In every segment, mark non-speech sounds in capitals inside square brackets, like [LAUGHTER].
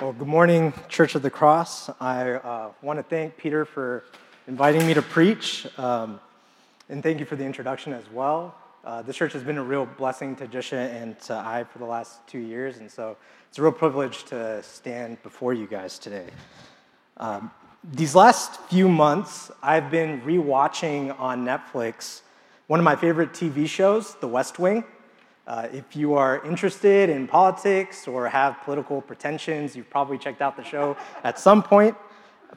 Well, good morning, Church of the Cross. I uh, want to thank Peter for inviting me to preach, um, and thank you for the introduction as well. Uh, this church has been a real blessing to Jisha and to I for the last two years, and so it's a real privilege to stand before you guys today. Um, these last few months, I've been rewatching on Netflix one of my favorite TV shows, The West Wing. Uh, if you are interested in politics or have political pretensions, you've probably checked out the show [LAUGHS] at some point.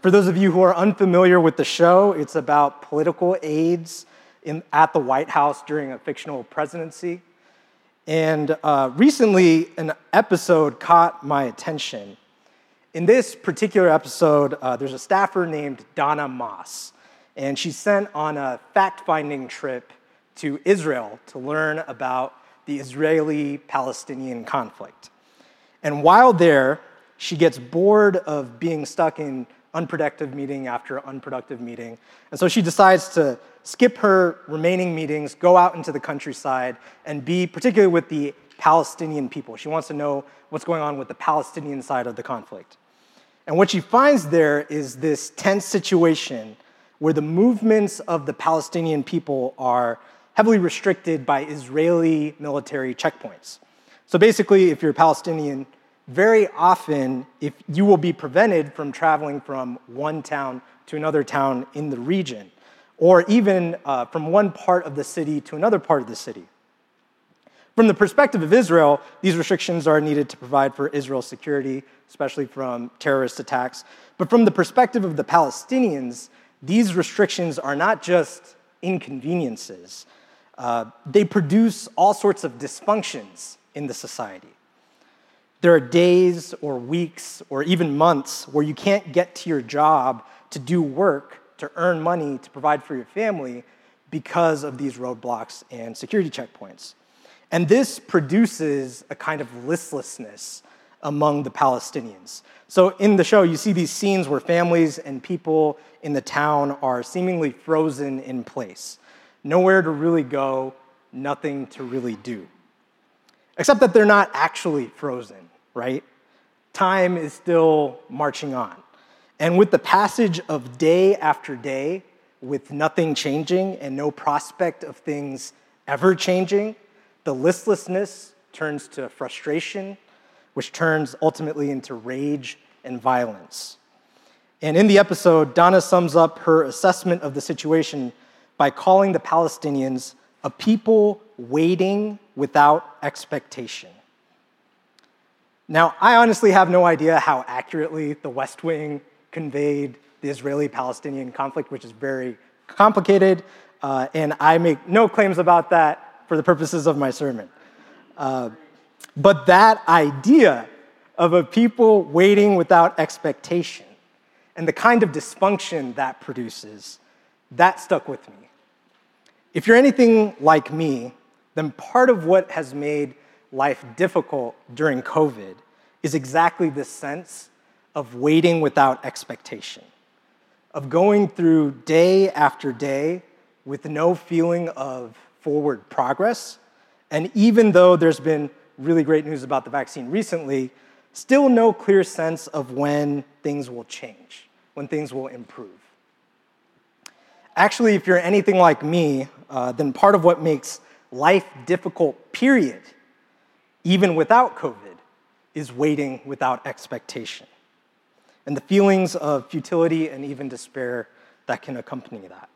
For those of you who are unfamiliar with the show, it's about political aides in, at the White House during a fictional presidency. And uh, recently, an episode caught my attention. In this particular episode, uh, there's a staffer named Donna Moss, and she's sent on a fact finding trip to Israel to learn about the Israeli Palestinian conflict. And while there, she gets bored of being stuck in unproductive meeting after unproductive meeting. And so she decides to skip her remaining meetings, go out into the countryside, and be particularly with the Palestinian people. She wants to know what's going on with the Palestinian side of the conflict. And what she finds there is this tense situation where the movements of the Palestinian people are heavily restricted by Israeli military checkpoints. So basically, if you're Palestinian, very often, if you will be prevented from traveling from one town to another town in the region, or even uh, from one part of the city to another part of the city. From the perspective of Israel, these restrictions are needed to provide for Israel's security, especially from terrorist attacks. But from the perspective of the Palestinians, these restrictions are not just inconveniences, uh, they produce all sorts of dysfunctions in the society. There are days or weeks or even months where you can't get to your job to do work, to earn money, to provide for your family because of these roadblocks and security checkpoints. And this produces a kind of listlessness among the Palestinians. So in the show, you see these scenes where families and people in the town are seemingly frozen in place nowhere to really go, nothing to really do. Except that they're not actually frozen, right? Time is still marching on. And with the passage of day after day, with nothing changing and no prospect of things ever changing, the listlessness turns to frustration, which turns ultimately into rage and violence. And in the episode, Donna sums up her assessment of the situation by calling the Palestinians a people waiting without expectation. Now, I honestly have no idea how accurately the West Wing conveyed the Israeli Palestinian conflict, which is very complicated, uh, and I make no claims about that for the purposes of my sermon. Uh, but that idea of a people waiting without expectation and the kind of dysfunction that produces, that stuck with me. If you're anything like me, then part of what has made life difficult during COVID is exactly this sense of waiting without expectation, of going through day after day with no feeling of forward progress. And even though there's been really great news about the vaccine recently, still no clear sense of when things will change, when things will improve. Actually, if you're anything like me, uh, then part of what makes life difficult, period, even without COVID, is waiting without expectation. And the feelings of futility and even despair that can accompany that.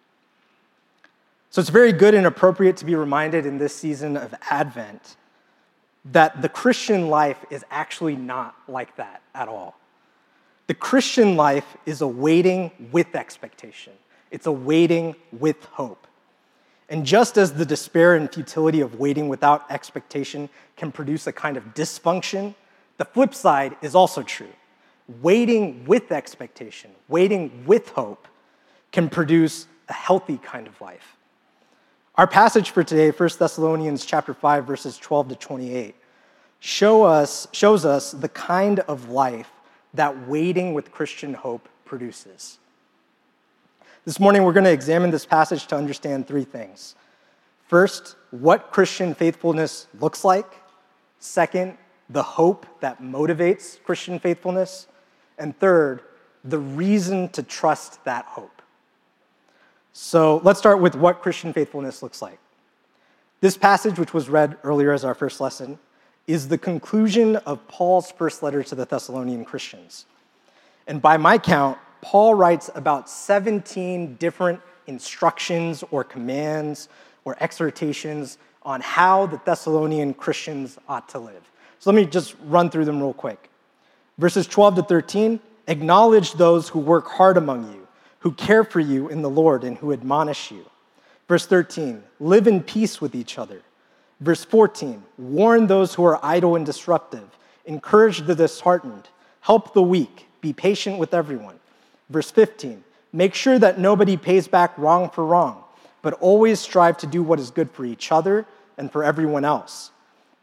So it's very good and appropriate to be reminded in this season of Advent that the Christian life is actually not like that at all. The Christian life is a waiting with expectation. It's a waiting with hope. And just as the despair and futility of waiting without expectation can produce a kind of dysfunction, the flip side is also true. Waiting with expectation, waiting with hope, can produce a healthy kind of life. Our passage for today, 1 Thessalonians chapter 5, verses 12 to 28, show us, shows us the kind of life that waiting with Christian hope produces. This morning, we're going to examine this passage to understand three things. First, what Christian faithfulness looks like. Second, the hope that motivates Christian faithfulness. And third, the reason to trust that hope. So let's start with what Christian faithfulness looks like. This passage, which was read earlier as our first lesson, is the conclusion of Paul's first letter to the Thessalonian Christians. And by my count, Paul writes about 17 different instructions or commands or exhortations on how the Thessalonian Christians ought to live. So let me just run through them real quick. Verses 12 to 13 acknowledge those who work hard among you, who care for you in the Lord, and who admonish you. Verse 13 live in peace with each other. Verse 14 warn those who are idle and disruptive, encourage the disheartened, help the weak, be patient with everyone. Verse 15 make sure that nobody pays back wrong for wrong, but always strive to do what is good for each other and for everyone else.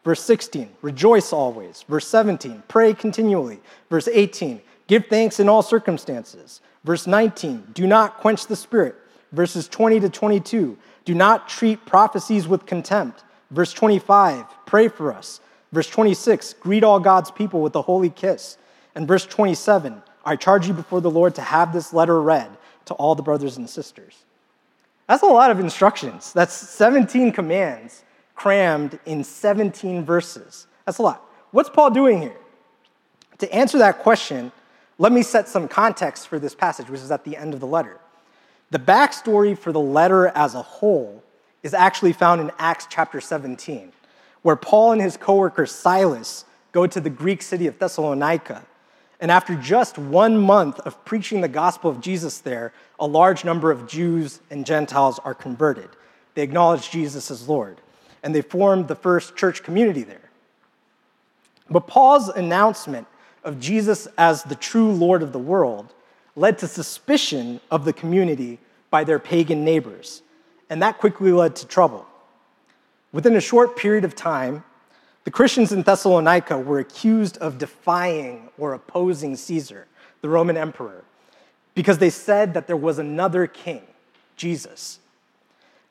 Verse 16, rejoice always. Verse 17, pray continually. Verse 18, give thanks in all circumstances. Verse 19, do not quench the spirit. Verses 20 to 22, do not treat prophecies with contempt. Verse 25, pray for us. Verse 26, greet all God's people with a holy kiss. And verse 27, I charge you before the Lord to have this letter read to all the brothers and sisters. That's a lot of instructions. That's 17 commands crammed in 17 verses. That's a lot. What's Paul doing here? To answer that question, let me set some context for this passage, which is at the end of the letter. The backstory for the letter as a whole is actually found in Acts chapter 17, where Paul and his coworker Silas go to the Greek city of Thessalonica. And after just one month of preaching the gospel of Jesus there, a large number of Jews and Gentiles are converted. They acknowledge Jesus as Lord and they formed the first church community there. But Paul's announcement of Jesus as the true Lord of the world led to suspicion of the community by their pagan neighbors, and that quickly led to trouble. Within a short period of time, the Christians in Thessalonica were accused of defying or opposing Caesar, the Roman emperor, because they said that there was another king, Jesus.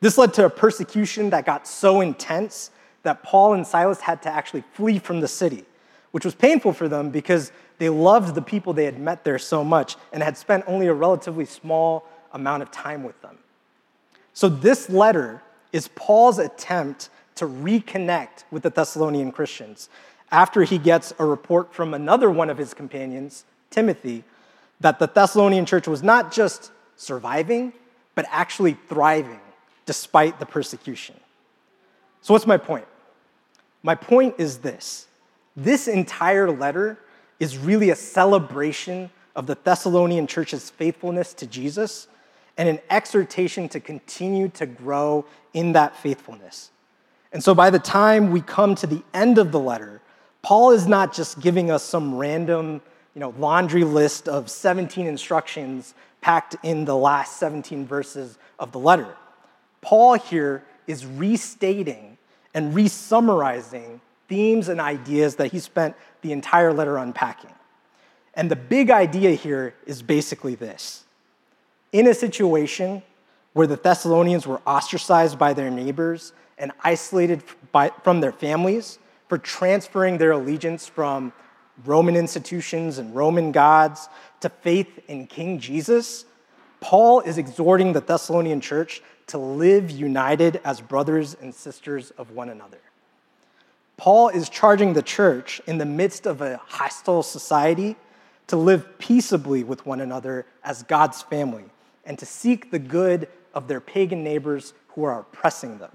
This led to a persecution that got so intense that Paul and Silas had to actually flee from the city, which was painful for them because they loved the people they had met there so much and had spent only a relatively small amount of time with them. So, this letter is Paul's attempt to reconnect with the Thessalonian Christians after he gets a report from another one of his companions, Timothy, that the Thessalonian church was not just surviving, but actually thriving despite the persecution. So, what's my point? My point is this this entire letter is really a celebration of the Thessalonian church's faithfulness to Jesus and an exhortation to continue to grow in that faithfulness. And so, by the time we come to the end of the letter, Paul is not just giving us some random you know, laundry list of 17 instructions packed in the last 17 verses of the letter. Paul here is restating and resummarizing themes and ideas that he spent the entire letter unpacking. And the big idea here is basically this in a situation where the Thessalonians were ostracized by their neighbors and isolated by, from their families for transferring their allegiance from Roman institutions and Roman gods to faith in King Jesus, Paul is exhorting the Thessalonian church to live united as brothers and sisters of one another. Paul is charging the church in the midst of a hostile society to live peaceably with one another as God's family and to seek the good of their pagan neighbors who are oppressing them.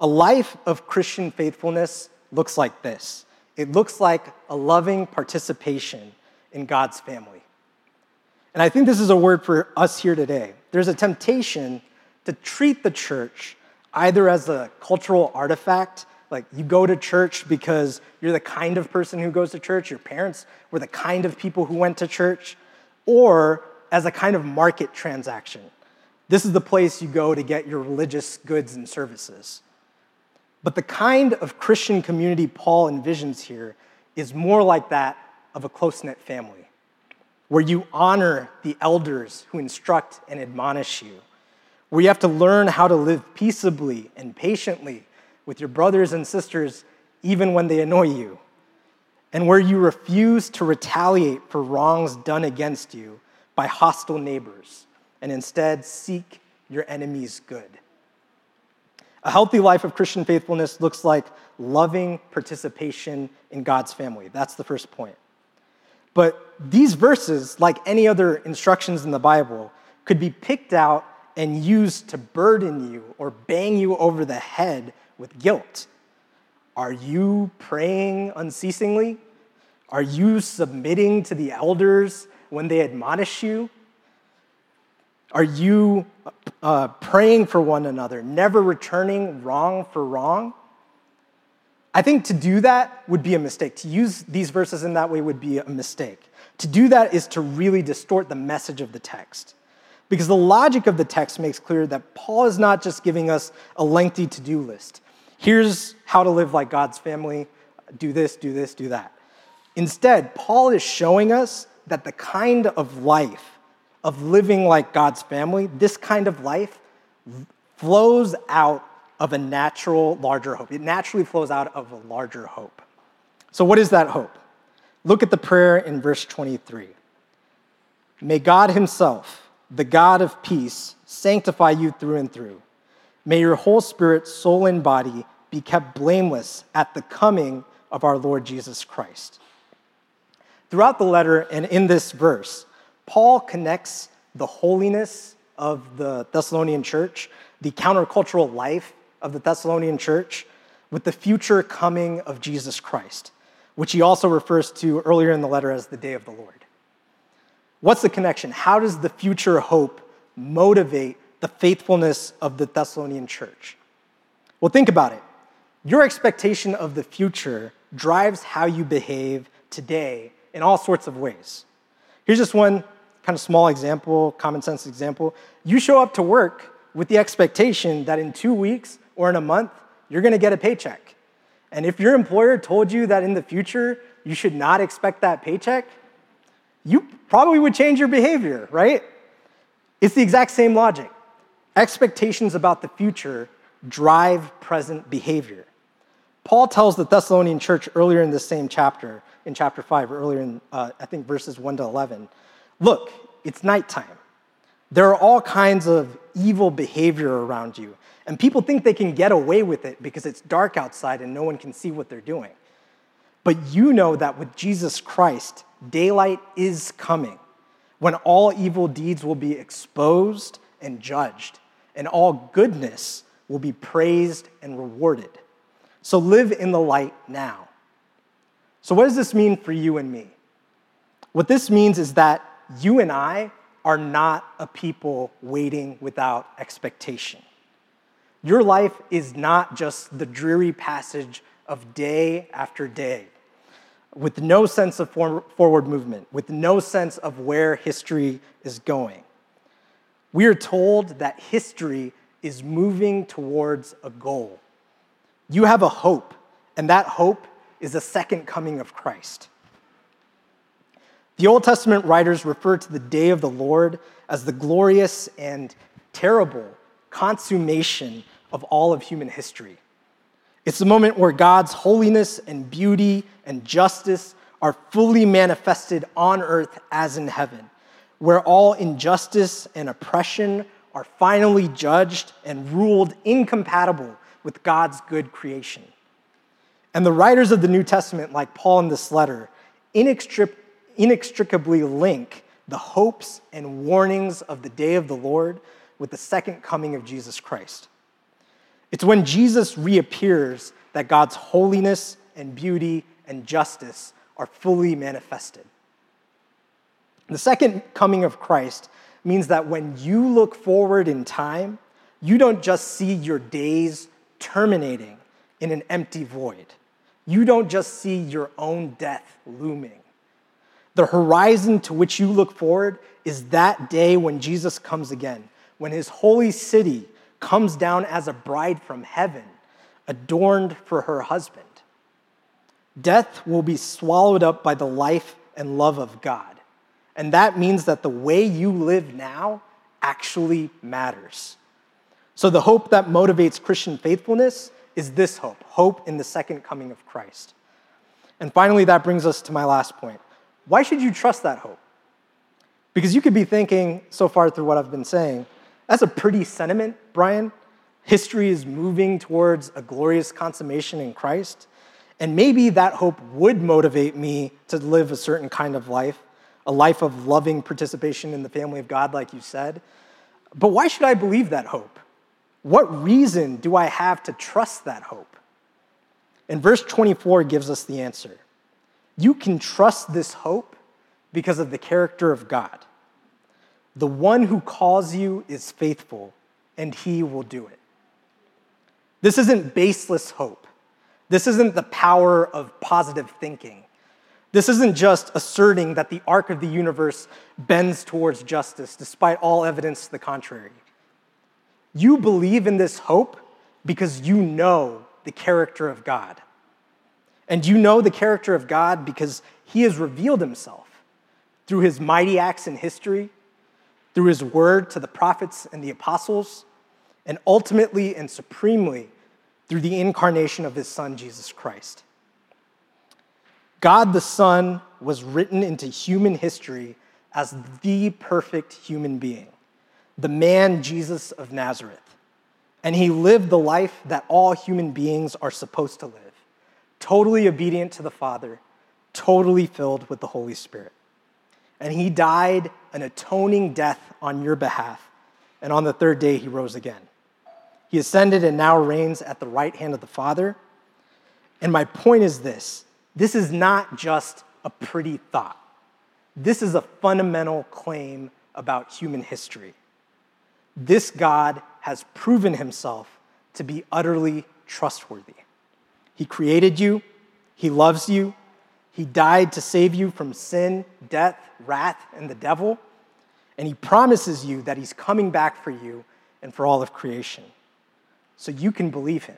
A life of Christian faithfulness looks like this it looks like a loving participation in God's family. And I think this is a word for us here today. There's a temptation to treat the church either as a cultural artifact, like you go to church because you're the kind of person who goes to church, your parents were the kind of people who went to church, or as a kind of market transaction. This is the place you go to get your religious goods and services. But the kind of Christian community Paul envisions here is more like that of a close knit family, where you honor the elders who instruct and admonish you where you have to learn how to live peaceably and patiently with your brothers and sisters, even when they annoy you, and where you refuse to retaliate for wrongs done against you by hostile neighbors, and instead seek your enemy's good. A healthy life of Christian faithfulness looks like loving participation in God's family. That's the first point. But these verses, like any other instructions in the Bible, could be picked out and used to burden you or bang you over the head with guilt. Are you praying unceasingly? Are you submitting to the elders when they admonish you? Are you uh, praying for one another, never returning wrong for wrong? I think to do that would be a mistake. To use these verses in that way would be a mistake. To do that is to really distort the message of the text. Because the logic of the text makes clear that Paul is not just giving us a lengthy to do list. Here's how to live like God's family do this, do this, do that. Instead, Paul is showing us that the kind of life of living like God's family, this kind of life flows out of a natural, larger hope. It naturally flows out of a larger hope. So, what is that hope? Look at the prayer in verse 23. May God Himself, the God of peace, sanctify you through and through. May your whole spirit, soul, and body be kept blameless at the coming of our Lord Jesus Christ. Throughout the letter and in this verse, Paul connects the holiness of the Thessalonian church, the countercultural life of the Thessalonian church, with the future coming of Jesus Christ, which he also refers to earlier in the letter as the day of the Lord. What's the connection? How does the future hope motivate the faithfulness of the Thessalonian church? Well, think about it. Your expectation of the future drives how you behave today in all sorts of ways. Here's just one kind of small example, common sense example. You show up to work with the expectation that in two weeks or in a month, you're gonna get a paycheck. And if your employer told you that in the future you should not expect that paycheck, you probably would change your behavior, right? It's the exact same logic. Expectations about the future drive present behavior. Paul tells the Thessalonian church earlier in the same chapter, in chapter 5, earlier in, uh, I think, verses 1 to 11, Look, it's nighttime. There are all kinds of evil behavior around you, and people think they can get away with it because it's dark outside and no one can see what they're doing. But you know that with Jesus Christ, daylight is coming when all evil deeds will be exposed and judged, and all goodness will be praised and rewarded. So live in the light now. So, what does this mean for you and me? What this means is that you and I are not a people waiting without expectation. Your life is not just the dreary passage of day after day with no sense of forward movement, with no sense of where history is going. We are told that history is moving towards a goal. You have a hope, and that hope is the second coming of Christ. The Old Testament writers refer to the day of the Lord as the glorious and terrible consummation of all of human history. It's the moment where God's holiness and beauty and justice are fully manifested on earth as in heaven, where all injustice and oppression are finally judged and ruled incompatible with God's good creation. And the writers of the New Testament, like Paul in this letter, inextricably inextricably link the hopes and warnings of the day of the Lord with the second coming of Jesus Christ. It's when Jesus reappears that God's holiness and beauty and justice are fully manifested. The second coming of Christ means that when you look forward in time, you don't just see your days terminating in an empty void. You don't just see your own death looming. The horizon to which you look forward is that day when Jesus comes again, when his holy city comes down as a bride from heaven, adorned for her husband. Death will be swallowed up by the life and love of God. And that means that the way you live now actually matters. So, the hope that motivates Christian faithfulness is this hope hope in the second coming of Christ. And finally, that brings us to my last point. Why should you trust that hope? Because you could be thinking so far through what I've been saying, that's a pretty sentiment, Brian. History is moving towards a glorious consummation in Christ. And maybe that hope would motivate me to live a certain kind of life, a life of loving participation in the family of God, like you said. But why should I believe that hope? What reason do I have to trust that hope? And verse 24 gives us the answer. You can trust this hope because of the character of God. The one who calls you is faithful, and he will do it. This isn't baseless hope. This isn't the power of positive thinking. This isn't just asserting that the arc of the universe bends towards justice despite all evidence to the contrary. You believe in this hope because you know the character of God. And you know the character of God because he has revealed himself through his mighty acts in history, through his word to the prophets and the apostles, and ultimately and supremely through the incarnation of his son, Jesus Christ. God the Son was written into human history as the perfect human being, the man Jesus of Nazareth. And he lived the life that all human beings are supposed to live totally obedient to the Father, totally filled with the Holy Spirit. And he died an atoning death on your behalf. And on the third day, he rose again. He ascended and now reigns at the right hand of the Father. And my point is this this is not just a pretty thought, this is a fundamental claim about human history. This God has proven himself to be utterly trustworthy. He created you, He loves you, He died to save you from sin, death, wrath, and the devil, and He promises you that He's coming back for you and for all of creation so you can believe him.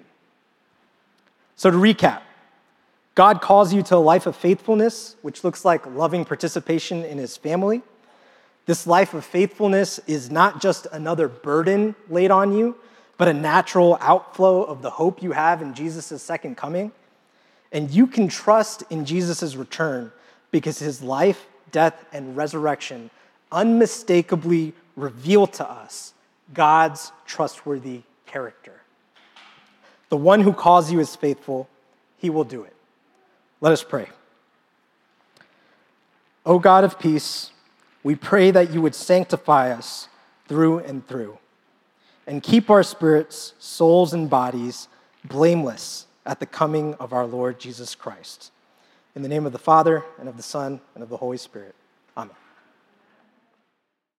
So, to recap, God calls you to a life of faithfulness, which looks like loving participation in his family. This life of faithfulness is not just another burden laid on you, but a natural outflow of the hope you have in Jesus' second coming. And you can trust in Jesus' return because his life, death, and resurrection unmistakably reveal to us God's trustworthy character. The one who calls you is faithful, he will do it. Let us pray. O God of peace, we pray that you would sanctify us through and through and keep our spirits, souls, and bodies blameless at the coming of our Lord Jesus Christ. In the name of the Father, and of the Son, and of the Holy Spirit. Amen.